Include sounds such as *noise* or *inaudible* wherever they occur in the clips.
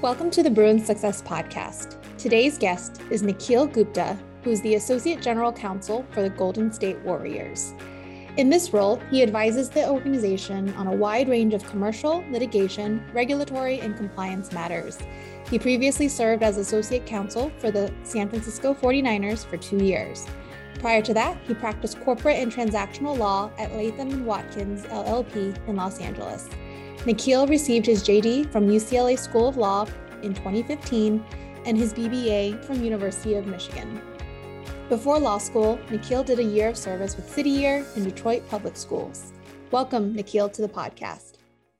Welcome to the Bruin Success Podcast. Today's guest is Nikhil Gupta, who is the Associate General Counsel for the Golden State Warriors. In this role, he advises the organization on a wide range of commercial, litigation, regulatory, and compliance matters. He previously served as Associate Counsel for the San Francisco 49ers for two years. Prior to that, he practiced corporate and transactional law at Latham & Watkins LLP in Los Angeles. Nikhil received his JD from UCLA School of Law in 2015 and his BBA from University of Michigan. Before law school, Nikhil did a year of service with City Year in Detroit Public Schools. Welcome, Nikhil, to the podcast.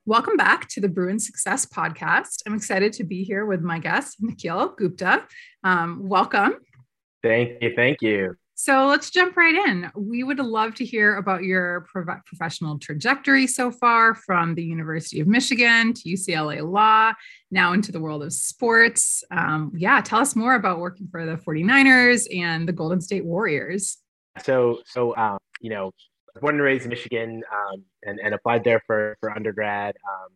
Welcome back to the Bruin Success Podcast. I'm excited to be here with my guest, Nikhil Gupta. Um, welcome. Thank you. Thank you. So let's jump right in. We would love to hear about your pro- professional trajectory so far from the University of Michigan to UCLA Law, now into the world of sports. Um, yeah, tell us more about working for the 49ers and the Golden State Warriors. So, so um, you know, born and raised in Michigan um, and, and applied there for, for undergrad. Um,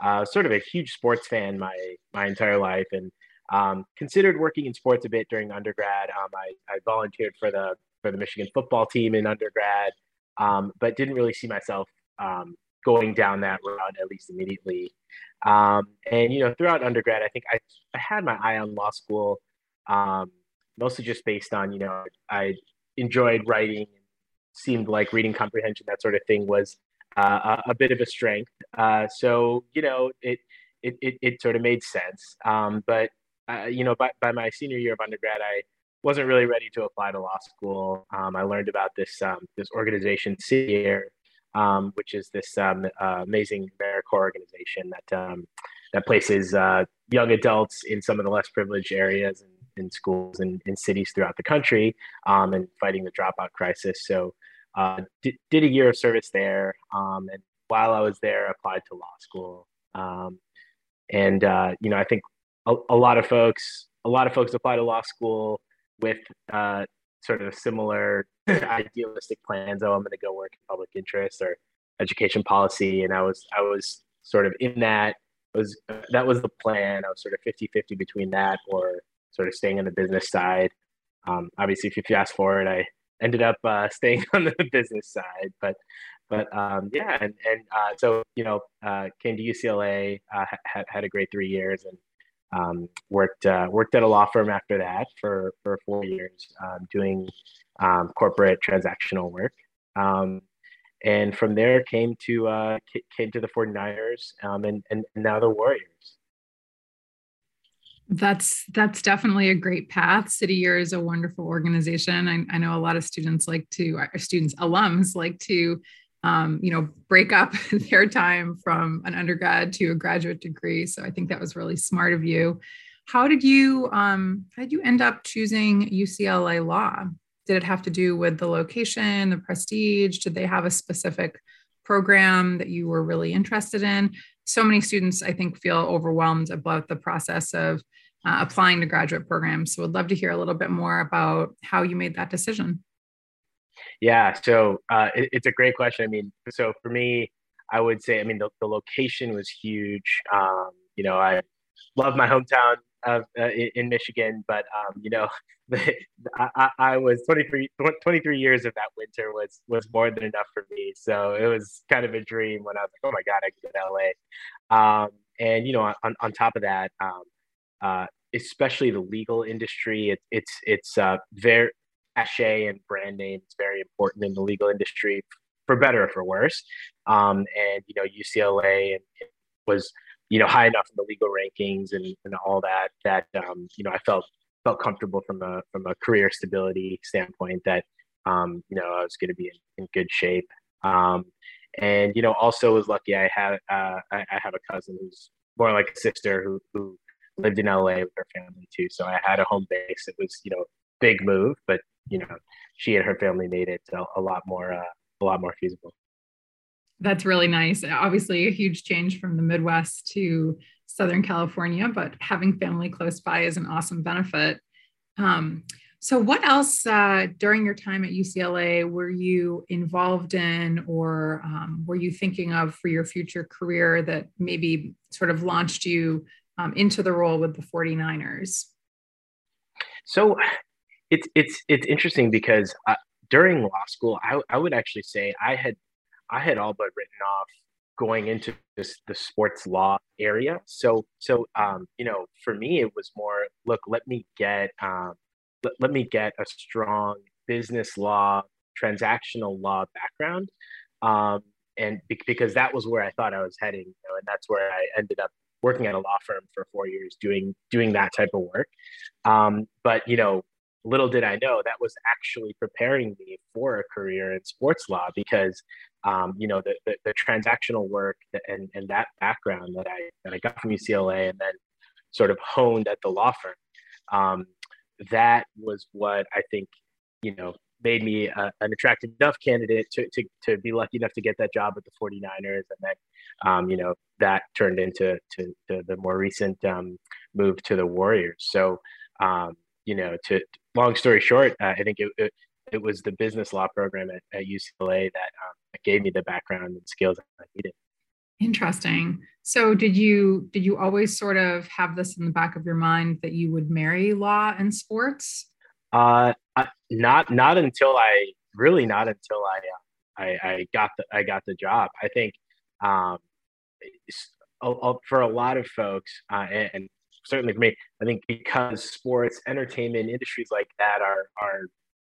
uh, sort of a huge sports fan my, my entire life. And um, considered working in sports a bit during undergrad. Um, I, I, volunteered for the for the Michigan football team in undergrad, um, but didn't really see myself um, going down that route at least immediately. Um, and you know, throughout undergrad, I think I, I had my eye on law school, um, mostly just based on you know I enjoyed writing, seemed like reading comprehension, that sort of thing was uh, a, bit of a strength. Uh, so you know, it it, it, it, sort of made sense. But you know, by, by my senior year of undergrad, I wasn't really ready to apply to law school. Um, I learned about this um, this organization, City Year, um, which is this um, uh, amazing AmeriCorps organization that um, that places uh, young adults in some of the less privileged areas and in schools and in cities throughout the country um, and fighting the dropout crisis. So, uh, did, did a year of service there, and while I was there, applied to law school. and uh, you know, I think a, lot of folks a lot of folks apply to law school with uh, sort of similar *laughs* idealistic plans. Oh, I'm going to go work in public interest or education policy, and I was I was sort of in that was that was the plan. I was sort of 50-50 between that or sort of staying on the business side. Um, obviously, if you fast forward, I ended up uh, *laughs* staying on the business side, but but um, yeah, and and uh, so you know, uh, came to UCLA, uh, had had a great three years, and um, worked uh, worked at a law firm after that for for four years, um, doing um, corporate transactional work, um, and from there came to uh, came to the 49ers um, and, and now the Warriors. That's that's definitely a great path. City Year is a wonderful organization. I, I know a lot of students like to, students alums like to um, you know, break up *laughs* their time from an undergrad to a graduate degree. So I think that was really smart of you. How did you um, how did you end up choosing UCLA Law? Did it have to do with the location, the prestige? Did they have a specific program that you were really interested in? So many students, I think, feel overwhelmed about the process of uh, applying to graduate programs. So, I'd love to hear a little bit more about how you made that decision. Yeah, so uh, it, it's a great question. I mean, so for me, I would say, I mean, the, the location was huge. Um, you know, I love my hometown of uh, in Michigan, but um, you know, *laughs* the, I, I, was 23, 23 years of that winter was was more than enough for me. So it was kind of a dream when I was like, oh my god, I can go to LA. Um, and you know, on, on top of that, um, uh, especially the legal industry, it, it's it's uh, very cachet and brand name is very important in the legal industry, for better or for worse. Um, and you know, UCLA was you know high enough in the legal rankings and, and all that that um, you know I felt felt comfortable from a from a career stability standpoint that um, you know I was going to be in, in, good shape. Um, and you know, also was lucky I had uh, I, I have a cousin who's more like a sister who who lived in LA with her family too. So I had a home base. It was you know big move, but you know, she and her family made it a, a lot more, uh, a lot more feasible. That's really nice. Obviously, a huge change from the Midwest to Southern California, but having family close by is an awesome benefit. Um, so, what else uh, during your time at UCLA were you involved in, or um, were you thinking of for your future career that maybe sort of launched you um, into the role with the 49ers? So it's it's it's interesting because uh, during law school, I, I would actually say I had I had all but written off going into this the sports law area. So so um, you know, for me, it was more look. Let me get um, let, let me get a strong business law, transactional law background, um, and be- because that was where I thought I was heading, you know, and that's where I ended up working at a law firm for four years doing doing that type of work. Um, but you know, little did I know that was actually preparing me for a career in sports law because um, you know the, the, the transactional work and and that background that I that I got from UCLA and then sort of honed at the law firm. Um, that was what I think you know made me uh, an attractive enough candidate to, to, to be lucky enough to get that job at the 49ers. And then, um, you know, that turned into to, to the more recent um, move to the Warriors. So, um, you know, to long story short, uh, I think it, it, it, was the business law program at, at UCLA that, um, gave me the background and skills I needed. Interesting. So did you did you always sort of have this in the back of your mind that you would marry law and sports? Uh, not not until I really not until I uh, I, I got the I got the job. I think um, for a lot of folks, uh, and, and, certainly for me, I think because sports, entertainment industries like that are are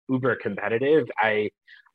uber competitive. I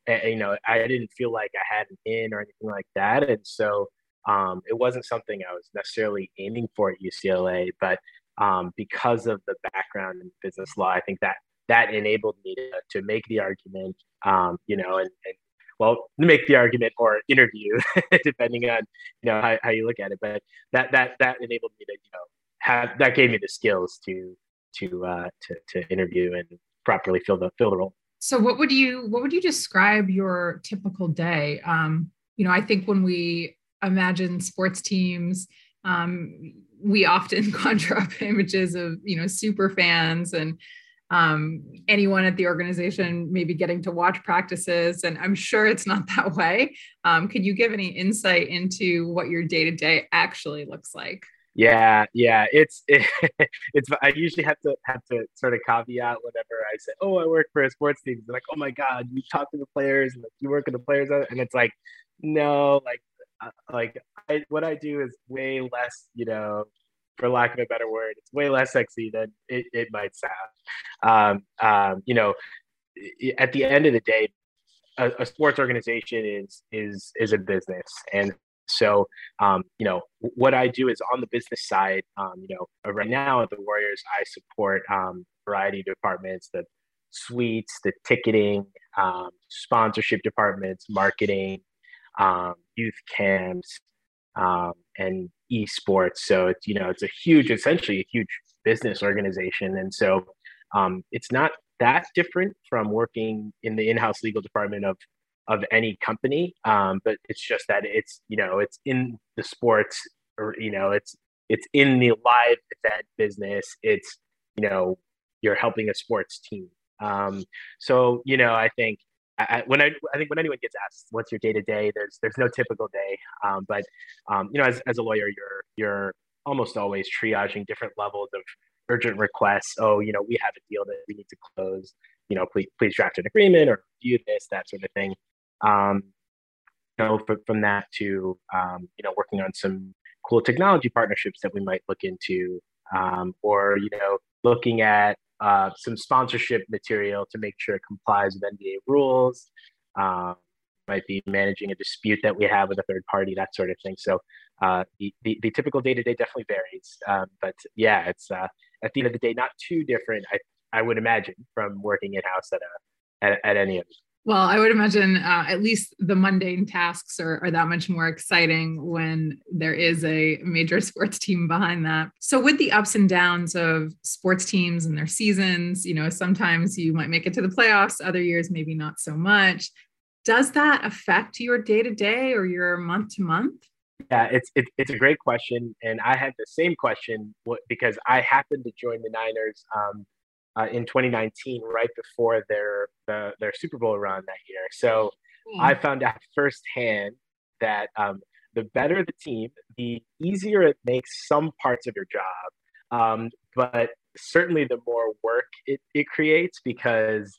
you know I didn't feel like I had an in or anything like that, and so um, it wasn't something I was necessarily aiming for at UCLA, but um, because of the background in business law, I think that that enabled me to, to make the argument, um, you know, and, and well, make the argument or interview, *laughs* depending on you know how, how you look at it. But that that that enabled me to you know have that gave me the skills to to uh, to to interview and properly fill the fill the role. So, what would you what would you describe your typical day? Um, you know, I think when we imagine sports teams, um, we often *laughs* conjure up images of you know super fans and um, anyone at the organization maybe getting to watch practices. And I'm sure it's not that way. Um, could you give any insight into what your day to day actually looks like? Yeah, yeah, it's it, *laughs* it's. I usually have to have to sort of caveat whenever I say, "Oh, I work for a sports team." They're like, "Oh my god, you talk to the players and like, you work with the players," and it's like, no, like, uh, like I, what I do is way less, you know, for lack of a better word. It's way less sexy than it, it might sound. Um, um, you know, at the end of the day, a, a, sports organization is is is a business, and so um, you know what I do is on the business side. Um, you know, right now at the Warriors, I support um, variety of departments: the suites, the ticketing, um, sponsorship departments, marketing, um, youth camps, um, and esports. So it's you know it's a huge, essentially a huge business organization, and so um, it's not that different from working in the in-house legal department of of any company. Um, but it's just that it's you know it's in the sports or you know it's it's in the live event business. It's you know you're helping a sports team. Um, so you know I think I, when I, I think when anyone gets asked what's your day to day, there's there's no typical day. Um, but um, you know, as, as a lawyer, you're you're almost always triaging different levels of urgent requests. Oh, you know, we have a deal that we need to close. You know, please please draft an agreement or review this, that sort of thing. Um, you know, from, from that to um, you know, working on some cool technology partnerships that we might look into, um, or you know, looking at uh, some sponsorship material to make sure it complies with NBA rules. Um, might be managing a dispute that we have with a third party, that sort of thing. So uh, the, the, the, typical day to day definitely varies. Um, but yeah, it's uh, at the end of the day, not too different, I, I would imagine, from working in house at, a, at, at any of well, I would imagine uh, at least the mundane tasks are, are that much more exciting when there is a major *laughs* sports team behind that. So, with the ups and downs of sports teams and their seasons, you know, sometimes you might make it to the playoffs, other years, maybe not so much. Does that affect your day to day or your month to month? Yeah, it's it, it's a great question, and I had the same question because I happened to join the Niners um, uh, in 2019, right before their the, their Super Bowl run that year. So mm. I found out firsthand that um, the better the team, the easier it makes some parts of your job. Um, but certainly the more work it, it creates because,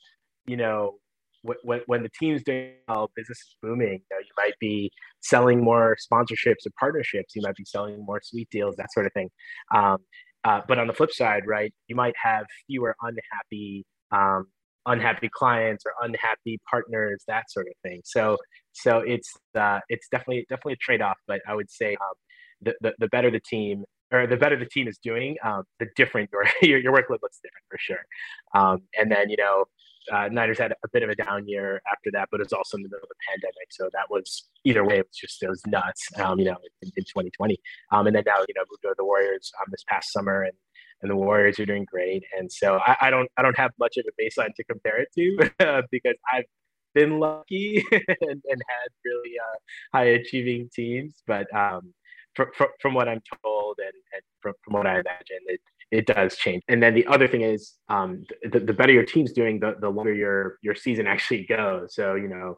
you know, when, when the team's doing well, business is booming, you, know, you might be selling more sponsorships or partnerships. You might be selling more suite deals, that sort of thing. Um, uh, but on the flip side, right, you might have fewer unhappy um, unhappy clients or unhappy partners, that sort of thing. So so it's uh, it's definitely definitely a trade off. But I would say um, the, the, the better the team or the better the team is doing, um, the different your, *laughs* your your workload looks different for sure. Um, and then you know. Uh, Niners had a bit of a down year after that, but it was also in the middle of the pandemic. So that was either way, it was just, it was nuts, um, you know, in, in 2020. Um, and then now, you know, moved to the Warriors um, this past summer and and the Warriors are doing great. And so I, I don't I don't have much of a baseline to compare it to *laughs* because I've been lucky *laughs* and, and, had really uh, high achieving teams. But um, from, from what I'm told and, and from, from what I imagine, it, it does change. And then the other thing is, um, the, the better your team's doing, the, the longer your your season actually goes. So you know,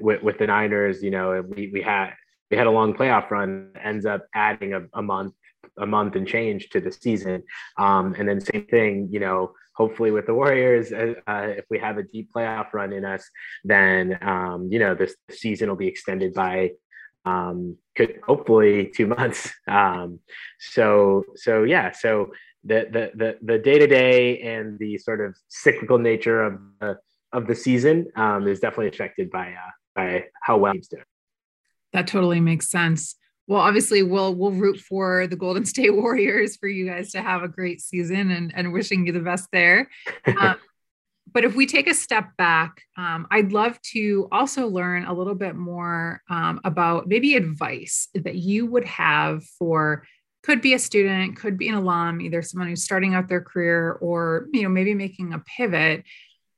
with, with the Niners, you know, we we had we had a long playoff run, ends up adding a, a month a month and change to the season. Um, and then same thing, you know, hopefully with the Warriors, uh, uh, if we have a deep playoff run in us, then um, you know this season will be extended by um, could hopefully two months. *laughs* Um, so so yeah, so the the the day to day and the sort of cyclical nature of the of the season um, is definitely affected by uh, by how well he's doing. That totally makes sense well obviously we'll we'll root for the golden *laughs* state warriors for you guys to have a great season and and wishing you the best there um, *laughs* but if we take a step back um, i'd love to also learn a little bit more um, about maybe advice that you would have for could be a student could be an alum either someone who's starting out their career or you know maybe making a pivot.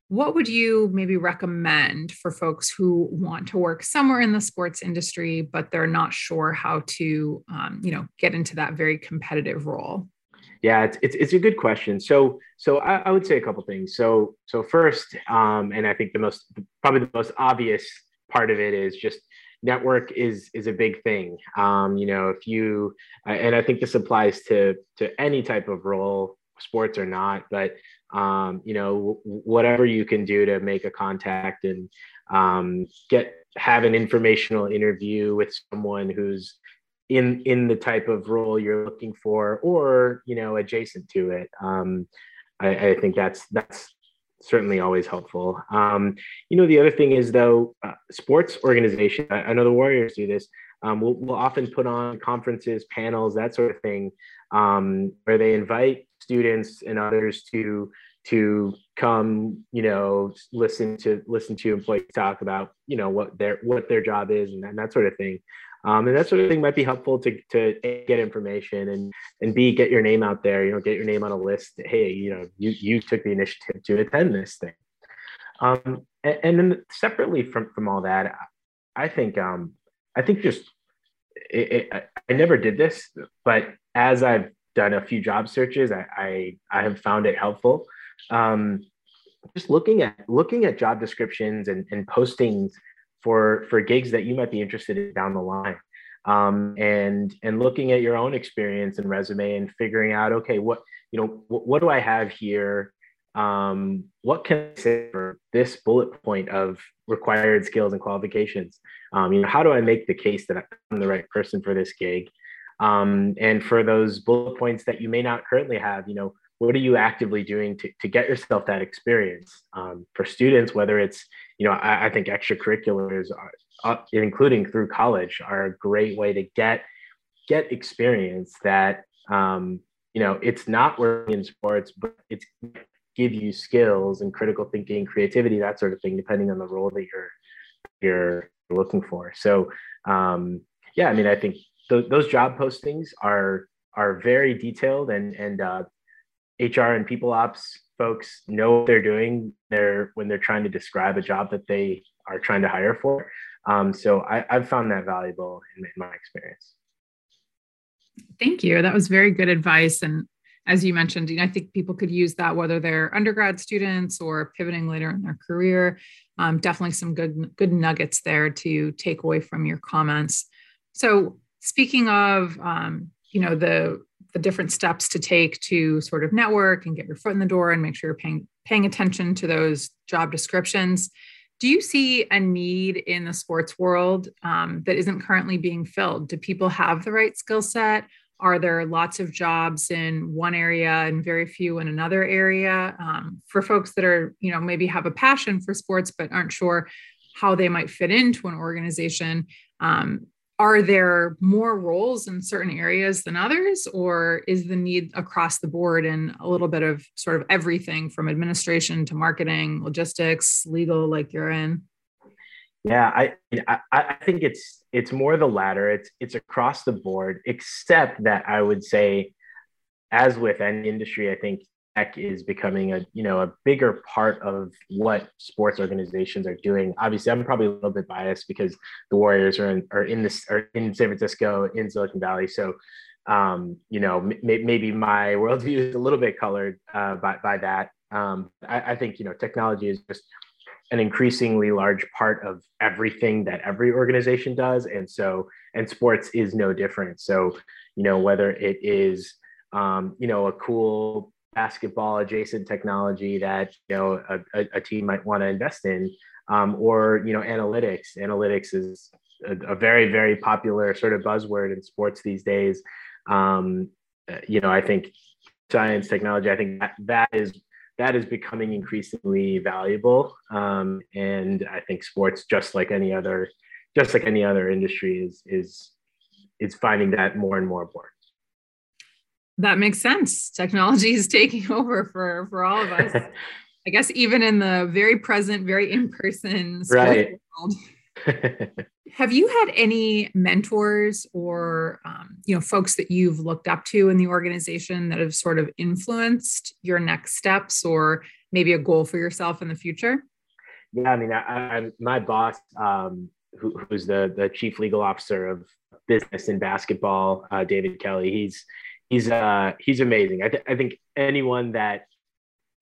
What would you maybe recommend for folks who want to work somewhere in the sports industry but they're not sure how to um, you know get into that very competitive role? Yeah it's, it's, it's a good question. So so I, I, would say a couple things. So so first um, and i think the most probably the most obvious part of it is just network is is a big thing um, you know if you and i think this applies to to any type of role sports or not but um, you know, whatever you can do to make a contact and um, get have an informational interview with someone who's in in the type of role you're looking for, or you know, adjacent to it. Um, I, I, think that's that's certainly always helpful. Um, you know, the other thing is though, uh, sports organization. I, I, know the Warriors do this. Um, we'll, we'll often put on conferences, panels, that sort of thing, um, where they invite students and others to to come you know listen to listen to employees talk about you know what their what their job is and, and that sort of thing um, and that sort of thing might be helpful to, to get information and and b get your name out there you know get your name on a list. Hey you know you you took the initiative to attend this thing. Um, and, and then separately from from all that i think um i think just it, it, I never did this but as i've done a few job searches I, I, I have found it helpful. Um, just looking at looking at job descriptions and, and postings for for gigs that you might be interested in down the line. Um, and and looking at your own experience and resume and figuring out okay what you know what, what do i have here? Um, what can i say for this bullet point of required skills and qualifications? Um, you know how do i make the case that i'm the right person for this gig? Um, and for those bullet points that you may not currently have, you know, what are you actively doing to, to get yourself that experience um, for students, whether it's, you know, I, I think extracurriculars, are, uh, including through college, are a great way to get get experience that um, you know it's not working in sports, but it's give you skills and critical thinking, creativity, that sort of thing, depending on the role that you're you're looking for. So um, yeah, I mean, I think th- those job postings are are very detailed and and uh, HR and people ops folks know what they're doing there when they're trying to describe a job that they are trying to hire for. Um, so I, have found that valuable in, in my experience. Thank you. That was very good advice. And as you mentioned, you know, I think people could use that whether they're undergrad students or pivoting later in their career. Um, definitely some good good nuggets there to take away from your comments. So speaking of, um, you know, the the different steps to take to sort of network and get your foot in the door and make sure you're paying paying attention to those job descriptions. Do you see a need in the sports world um, that isn't currently being filled? Do people have the right skill set? Are there lots of jobs in one area and very few in another area? Um, for folks that are, you know, maybe have a passion for sports but aren't sure how they might fit into an organization, um, are there more roles in certain areas than others, or is the need across the board and a little bit of sort of everything from administration to marketing, logistics, legal, like you're in? Yeah, I, I I think it's it's more the latter. It's it's across the board, except that I would say, as with any industry, I think tech is becoming a you know a bigger part of what sports organizations are doing. Obviously, I'm probably a little bit biased because the Warriors are in are in this are in San Francisco in Silicon Valley, so um, you know m- maybe my *laughs* worldview is a little bit colored uh, by by that. Um, I, I think you know technology is just an increasingly large part of everything that every organization does and so and sports is no different so you know whether it is um, you know a cool basketball adjacent technology that you know a, a team might want to invest in um, or you know analytics analytics is a, a, very very popular sort of buzzword in sports these days um, you know i think science technology i think that, that is that is becoming increasingly valuable. Um, and I think sports, just like any other, just like any other industry, is is is finding that more and more important. That makes sense. Technology is *laughs* taking over for for all of us. *laughs* I guess even in the very present, very in person right. world. *laughs* Have you had any mentors or um, you know folks that you've looked up to in the organization that have sort of influenced your next steps or maybe a goal for yourself in the future? Yeah, I mean, I, I, my boss, um, who, who's the the chief legal officer of business in basketball, uh, David Kelly. He's he's uh, he's amazing. I, th- I think anyone that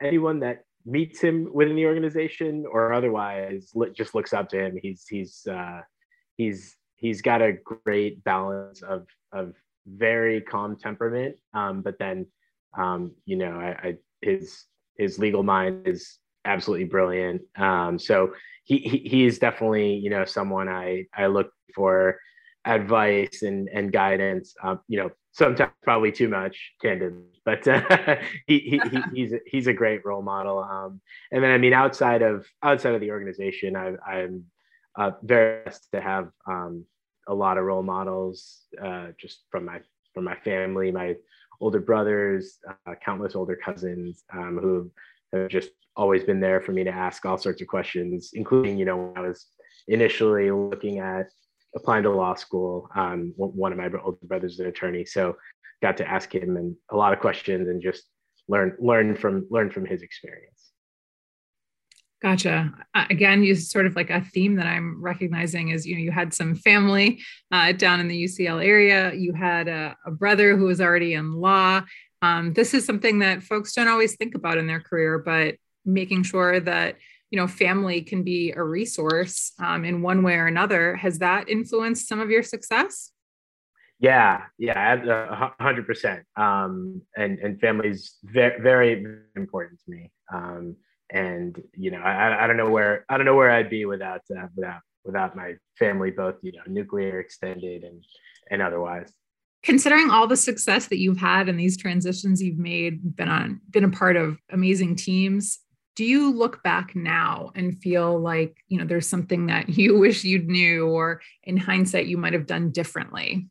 anyone that meets him within the organization or otherwise just looks up to him. He's he's uh, he's he's got a great balance of of very calm temperament, um, but then um, you know I, I, his his legal mind is absolutely brilliant. Um, so he, he he is definitely you know someone I I look for advice and and guidance. Um, you know sometimes probably too much, candid. But *laughs* uh, he, he, he, *laughs* he's he's a great role model. Um, and then I mean, outside of outside of the organization, I, I'm uh, very blessed to have um, a lot of role models uh, just from my from my family, my older brothers, uh, countless older cousins um, who have just always been there for me to ask all sorts of questions, including you know when I was initially looking at applying to law school. Um, one of my older brothers is an attorney, so got to ask him and a lot of questions and just learn learn from learn from his experience. Gotcha. Again, you sort of like a theme that I'm recognizing is you know you had some family uh, down in the UCL area. You had a, a brother who was already in law. Um, this is something that folks don't always think about in their career, but making sure that you know family can be a resource um, in one way or another. Has that influenced some of your success? Yeah yeah 100% um, and and family's very very important to me. Um, and you know I, I don't know where i don't know where i'd be without uh, without without my family both you know nuclear extended and and otherwise. Considering all the success that you've had and these transitions you've made been on been a part of amazing teams do you look back now and feel like you know there's something that *laughs* you wish you'd knew or in hindsight you might have done differently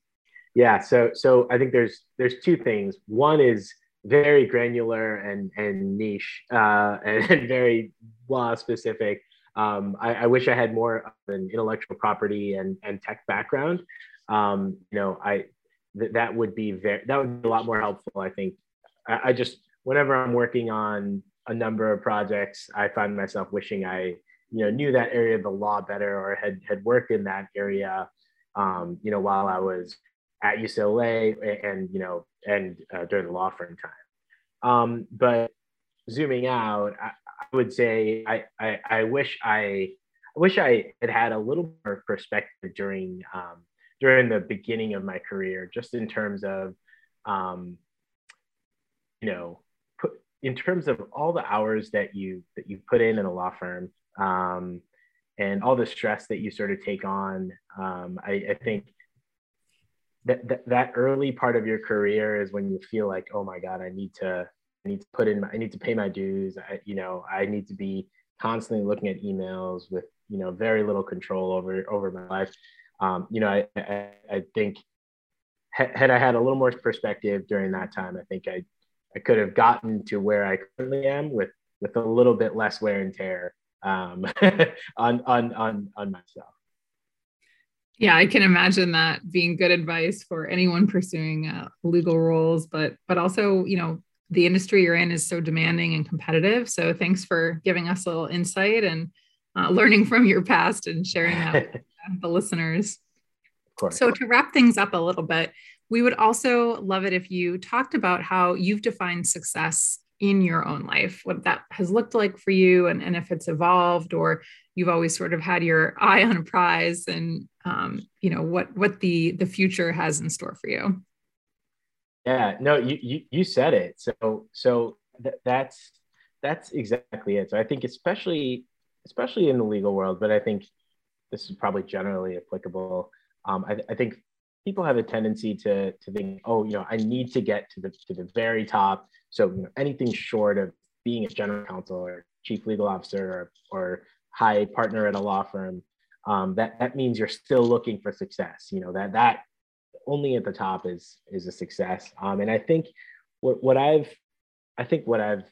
yeah so so i think there's there's two things one is very granular and and niche uh, and, *laughs* and very law specific um, I, I, wish I had more of an intellectual property and, and tech background. Um, you know, I th- that would be very that would be a lot more helpful. I think. I, I just whenever I'm working on a number of projects, I find myself wishing I, you know, knew that area of the law better or had had worked in that area, um, you know, while I was at UCLA and you know and uh, during the law firm time. Um, but zooming out, I, I would say I, I, I wish I I wish I had had a little more perspective during um, during the beginning of my career, just in terms of, um, you know, in terms of all the hours that you that you put in in a law firm, um, and all the stress that you sort of take on. Um, I, I think that, that that early part of your career is when you feel like, oh my God, I need to I need to put in, my, I need to pay my dues. I, you know, I need to be constantly looking at emails with, you know, very little control over over my life. Um, you know, I, I, I think had I had a little more perspective during that time, I think I, I could have gotten to where I currently am with with a little bit less wear and tear um, *laughs* on, on on on myself. Yeah, I can imagine that being good advice for anyone pursuing uh, legal roles, but but also, you know, the industry you're in is so demanding and competitive. So thanks for giving us a little insight and uh, learning from your past and sharing that *laughs* with the listeners. So to wrap things up a little bit, we would also love it if you talked about how you've defined success in your own life, what that has looked like for you, and, and if it's evolved or you've always sort of had your *laughs* eye on a prize, and um, you know what what the the future has in store for you. Yeah, no, you you, you said it. So so th- that's that's exactly it. So I think especially especially in the legal world, but I think this is probably generally applicable. Um, I, I think people have a tendency to to think, oh, you know, I need to get to the to the very top. So you know, anything short of being a general counsel or chief legal officer or, or high partner at a law firm, um, that that means you're still looking for success. You know that that only at the top is is a success. Um, and I think what what I've I think what I've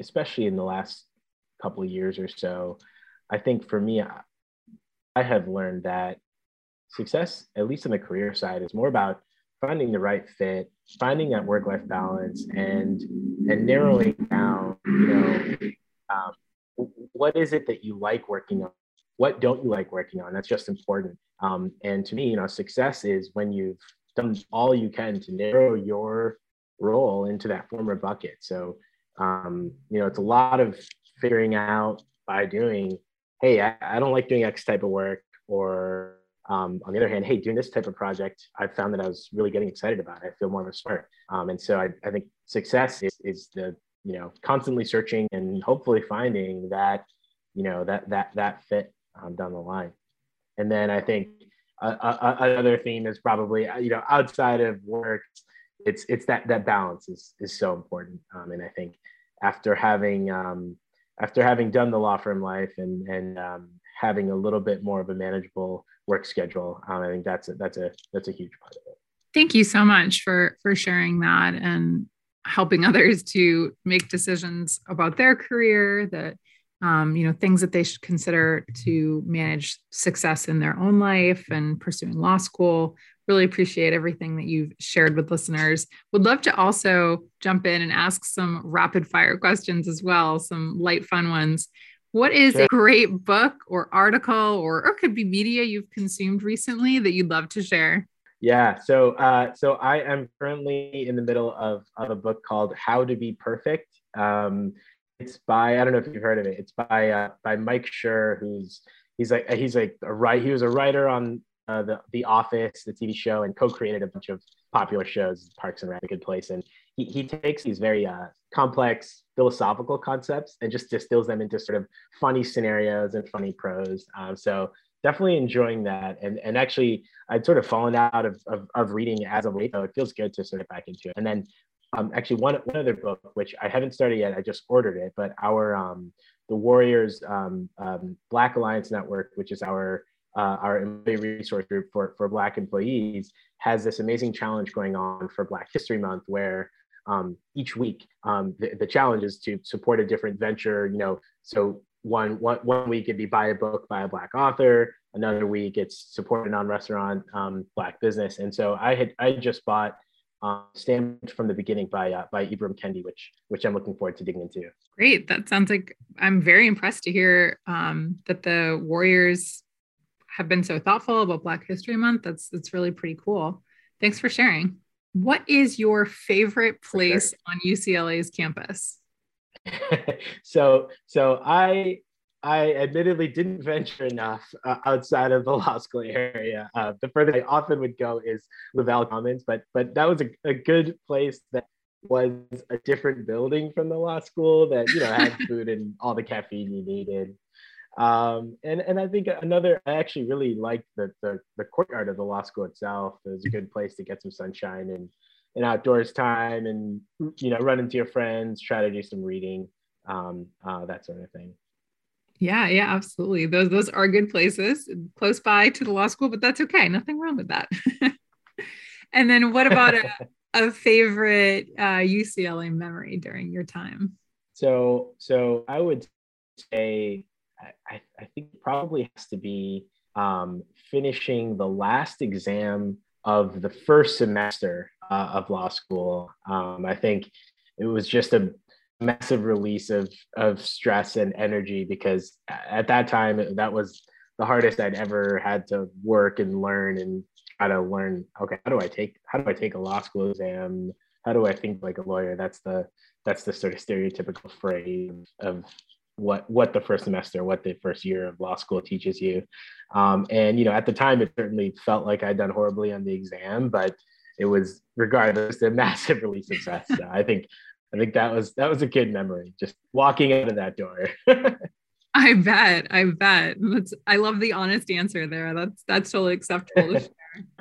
especially in the last couple of years or so, I think for me, I, I have learned that success, at least on the career side, is more about finding the right fit, finding that work-life balance, and and narrowing down, you know, um, what is it that you like working on? What don't you like working on? That's just important. Um, and to me, you know, success is when you've done all you can to narrow your role into that former bucket. So, um, you know, it's a lot of figuring out by doing, hey, I, I don't like doing X type of work, or um, on the other hand, hey, doing this type of project, I found that I was really getting excited about it. I feel more of a smart. Um, and so I, I think success is, is the, you know, constantly searching and hopefully finding that, you know, that, that, that fit um, down the line. And then I think uh, uh, another theme is probably, you know, outside of work, it's, it's that, that balance is, is so important. Um, and I think after having, um, after having done the law firm life and, and um, having a little bit more of a manageable work schedule. Um, I think that's a, that's a that's a huge part of it. Thank you so much for for sharing that and helping *laughs* others to make decisions about their career that um, you know things that they should consider to manage success in their own life and pursuing law school really appreciate everything that you've shared with listeners would love to also jump in and ask some rapid fire questions as well some light fun ones what is a great book or article or, or could be media you've consumed recently that you'd love to share? Yeah, so uh, so I am currently in the middle of, of a book called How to Be Perfect. Um, it's by I don't know if you've heard of it. It's by uh, by Mike Schur, who's he's like he's like a right he was a writer on uh, the The Office, the TV show, and co-created a bunch of popular shows, Parks and Rec, a good place. And he, he takes these very uh, complex philosophical concepts and just distills them into sort of funny scenarios and funny prose. Um, so definitely enjoying that. And, and actually, I'd sort of fallen out of, of, of reading as of late, so it feels good to sort of back into it. And then um, actually one, one other book, which I haven't started yet, I just ordered it, but our, um, the Warriors um, um, Black Alliance Network, which is our uh, our employee resource group for, for Black employees, has this amazing challenge going on for Black History Month where um, each week. Um, the, the, challenge is to support a different venture, you know, so one, one, one week it'd be buy a book by a Black author, another week it's support a non-restaurant um, Black business. And so I had, I just bought uh, Stamped from the Beginning by, uh, by Ibram Kendi, which, which I'm looking forward to digging into. Great. That sounds like I'm very impressed to hear um, that the Warriors have been so thoughtful about Black History Month. That's, that's really pretty cool. Thanks for sharing. What is your favorite place sure. on UCLA's campus? *laughs* so, so I, I admittedly didn't *laughs* venture enough uh, outside of the *laughs* law school area. Uh, the furthest I often would go is Lu Valle Commons, but but that was a, a good place that was a different building from the law school that you know had food and all the caffeine you needed. Um, and and I think another I actually really liked the, the the courtyard of the law school itself. It was a good place to get some sunshine and and outdoors time, and you know run into your friends, try to do some reading, um, uh, that sort of thing. Yeah, yeah, absolutely. Those those are good places close by to the law school, but that's okay. Nothing wrong with that. *laughs* and then what about a, *laughs* a favorite uh, UCLA memory during your time? So so I would say I, I think probably has to be um, finishing the last exam of the first semester uh, of law school. Um, I think it was just a massive release of of stress and energy because at that time that was the hardest I'd ever had to work and learn and try to learn. Okay, how do I take how do I take a law school exam? How do I think like a lawyer? That's the that's the sort of stereotypical phrase of what what the first semester, what the first year of law school teaches you. Um, and you know, at the time, it certainly felt like I'd done horribly on the exam, but it was regardless a *laughs* massive release of stress. So I think I think that was that was a good memory, just walking out of that door. *laughs* I bet. I bet. That's I love the honest answer there. That's that's totally acceptable to *laughs* share.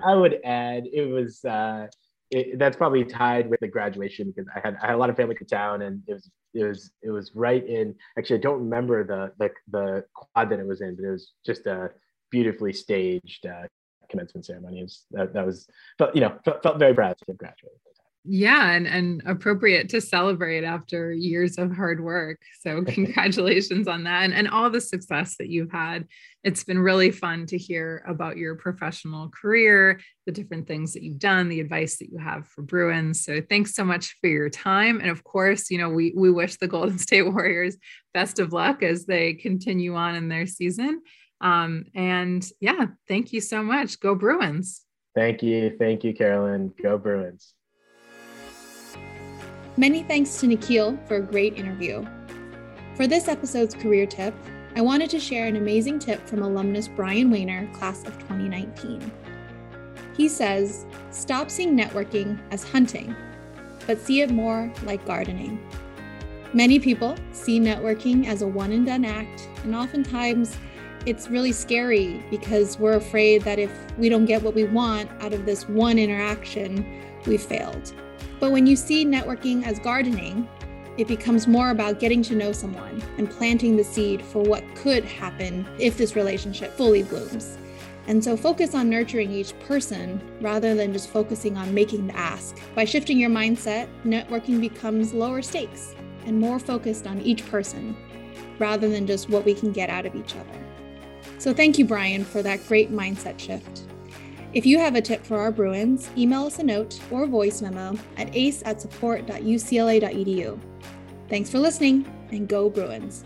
I would add it was uh it, that's probably tied with the graduation because I had I had a lot of family in town and it was it was it was right in actually I don't remember the the the quad that it was in, but it was just a beautifully staged uh, commencement ceremony. Was that, that was felt you know felt, felt very proud to graduate yeah and, and appropriate to celebrate after years of hard work. So *laughs* congratulations on that and, and all the success that you've had. It's been really fun to hear about your professional career the different things that you've done the advice that you have for bruins. So thanks so much for your time and of course you know we we wish the golden *laughs* state warriors best of luck as they continue on in their season. Um, and yeah thank you so much. Go bruins. Thank you. Thank you carolyn. Go bruins Many thanks to Nikhil for a great interview. For this episode's career tip, I wanted to share an amazing tip from alumnus Brian Wayner, class of 2019. He says, Stop seeing networking as hunting, but see it more like gardening. Many people see networking as a one and done act, and oftentimes it's really scary because we're afraid that if we don't get what we want out of this one interaction, we've failed. But when you see networking as gardening, it becomes more about getting to know someone and planting the seed for what could happen if this relationship fully blooms. And so focus on nurturing each person rather than just focusing on making the ask. By shifting your mindset, networking becomes lower stakes and more focused on each person rather than just what we can get out of each other. So thank you, Brian, for that great mindset shift. If you have a tip for our Bruins, email us a note or voice memo at ace at support.ucla.edu. Thanks for listening and go Bruins.